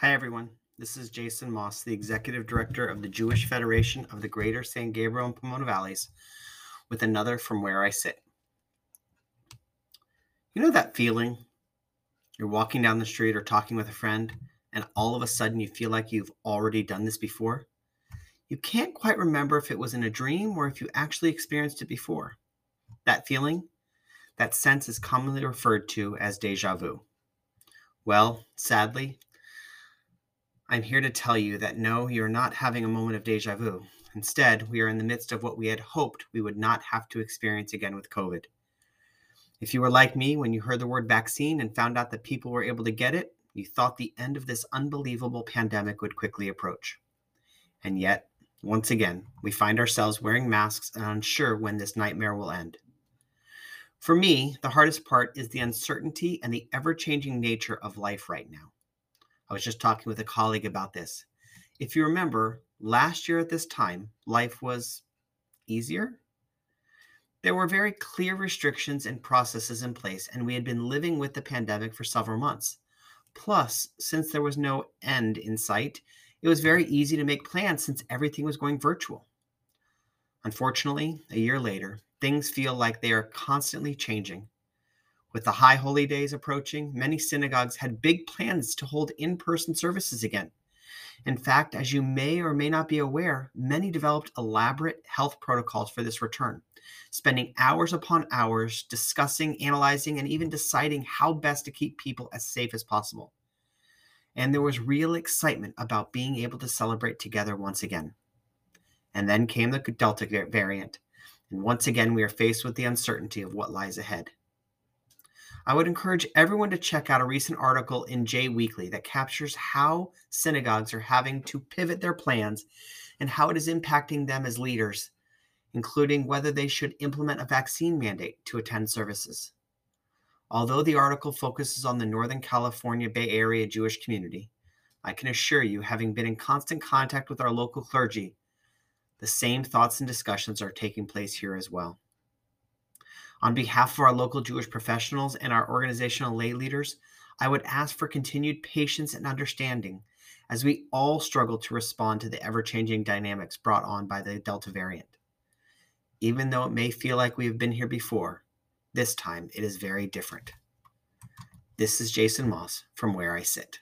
Hi, everyone. This is Jason Moss, the Executive Director of the Jewish Federation of the Greater San Gabriel and Pomona Valleys, with another From Where I Sit. You know that feeling? You're walking down the street or talking with a friend, and all of a sudden you feel like you've already done this before? You can't quite remember if it was in a dream or if you actually experienced it before. That feeling, that sense is commonly referred to as deja vu. Well, sadly, I'm here to tell you that no, you're not having a moment of deja vu. Instead, we are in the midst of what we had hoped we would not have to experience again with COVID. If you were like me when you heard the word vaccine and found out that people were able to get it, you thought the end of this unbelievable pandemic would quickly approach. And yet, once again, we find ourselves wearing masks and unsure when this nightmare will end. For me, the hardest part is the uncertainty and the ever changing nature of life right now. I was just talking with a colleague about this. If you remember, last year at this time, life was easier. There were very clear restrictions and processes in place, and we had been living with the pandemic for several months. Plus, since there was no end in sight, it was very easy to make plans since everything was going virtual. Unfortunately, a year later, things feel like they are constantly changing. With the high holy days approaching, many synagogues had big plans to hold in person services again. In fact, as you may or may not be aware, many developed elaborate health protocols for this return, spending hours upon hours discussing, analyzing, and even deciding how best to keep people as safe as possible. And there was real excitement about being able to celebrate together once again. And then came the Delta variant, and once again we are faced with the uncertainty of what lies ahead. I would encourage everyone to check out a recent article in J Weekly that captures how synagogues are having to pivot their plans and how it is impacting them as leaders, including whether they should implement a vaccine mandate to attend services. Although the article focuses on the Northern California Bay Area Jewish community, I can assure you, having been in constant contact with our local clergy, the same thoughts and discussions are taking place here as well. On behalf of our local Jewish professionals and our organizational lay leaders, I would ask for continued patience and understanding as we all struggle to respond to the ever changing dynamics brought on by the Delta variant. Even though it may feel like we have been here before, this time it is very different. This is Jason Moss from Where I Sit.